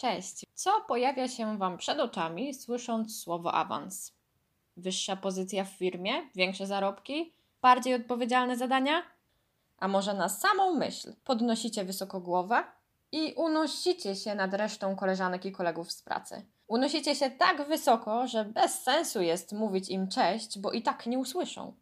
Cześć. Co pojawia się Wam przed oczami, słysząc słowo awans? Wyższa pozycja w firmie, większe zarobki, bardziej odpowiedzialne zadania? A może na samą myśl podnosicie wysoko głowę i unosicie się nad resztą koleżanek i kolegów z pracy? Unosicie się tak wysoko, że bez sensu jest mówić im cześć, bo i tak nie usłyszą.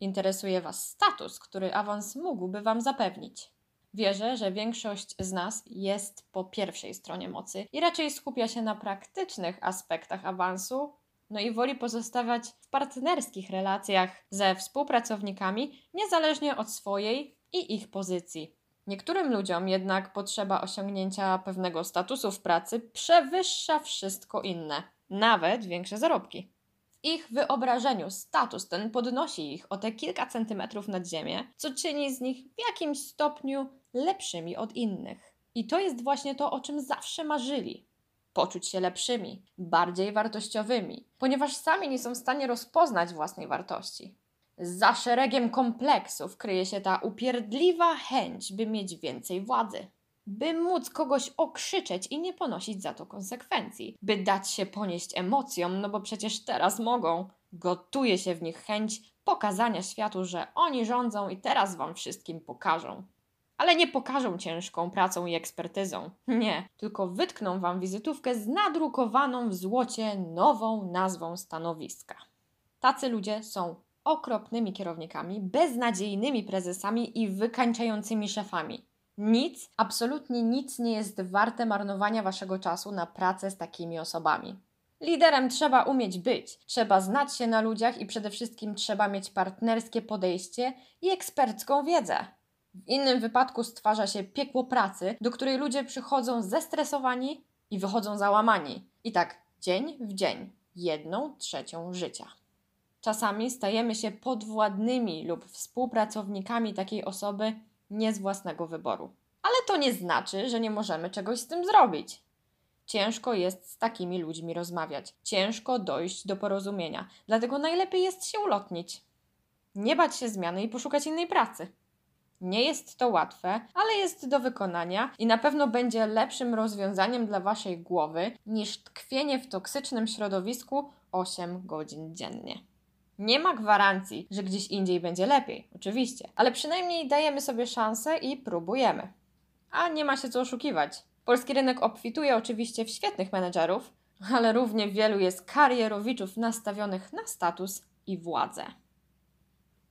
Interesuje Was status, który awans mógłby Wam zapewnić. Wierzę, że większość z nas jest po pierwszej stronie mocy i raczej skupia się na praktycznych aspektach awansu, no i woli pozostawać w partnerskich relacjach ze współpracownikami, niezależnie od swojej i ich pozycji. Niektórym ludziom jednak potrzeba osiągnięcia pewnego statusu w pracy przewyższa wszystko inne, nawet większe zarobki. Ich wyobrażeniu status ten podnosi ich o te kilka centymetrów nad ziemię, co czyni z nich w jakimś stopniu lepszymi od innych. I to jest właśnie to, o czym zawsze marzyli. Poczuć się lepszymi, bardziej wartościowymi, ponieważ sami nie są w stanie rozpoznać własnej wartości. Za szeregiem kompleksów kryje się ta upierdliwa chęć, by mieć więcej władzy, by móc kogoś okrzyczeć i nie ponosić za to konsekwencji, by dać się ponieść emocjom, no bo przecież teraz mogą. Gotuje się w nich chęć pokazania światu, że oni rządzą i teraz wam wszystkim pokażą. Ale nie pokażą ciężką pracą i ekspertyzą. Nie, tylko wytkną wam wizytówkę z nadrukowaną w złocie nową nazwą stanowiska. Tacy ludzie są okropnymi kierownikami, beznadziejnymi prezesami i wykańczającymi szefami. Nic, absolutnie nic nie jest warte marnowania waszego czasu na pracę z takimi osobami. Liderem trzeba umieć być, trzeba znać się na ludziach i przede wszystkim trzeba mieć partnerskie podejście i ekspercką wiedzę. W innym wypadku stwarza się piekło pracy, do której ludzie przychodzą zestresowani i wychodzą załamani. I tak dzień w dzień, jedną trzecią życia. Czasami stajemy się podwładnymi lub współpracownikami takiej osoby nie z własnego wyboru. Ale to nie znaczy, że nie możemy czegoś z tym zrobić. Ciężko jest z takimi ludźmi rozmawiać, ciężko dojść do porozumienia, dlatego najlepiej jest się ulotnić. Nie bać się zmiany i poszukać innej pracy. Nie jest to łatwe, ale jest do wykonania i na pewno będzie lepszym rozwiązaniem dla waszej głowy niż tkwienie w toksycznym środowisku 8 godzin dziennie. Nie ma gwarancji, że gdzieś indziej będzie lepiej, oczywiście, ale przynajmniej dajemy sobie szansę i próbujemy. A nie ma się co oszukiwać. Polski rynek obfituje oczywiście w świetnych menedżerów, ale równie wielu jest karierowiczów nastawionych na status i władzę.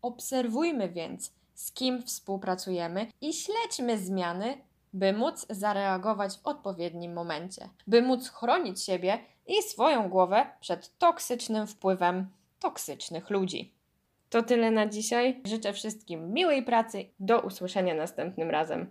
Obserwujmy więc, z kim współpracujemy i śledźmy zmiany, by móc zareagować w odpowiednim momencie, by móc chronić siebie i swoją głowę przed toksycznym wpływem toksycznych ludzi. To tyle na dzisiaj. Życzę wszystkim miłej pracy. Do usłyszenia następnym razem.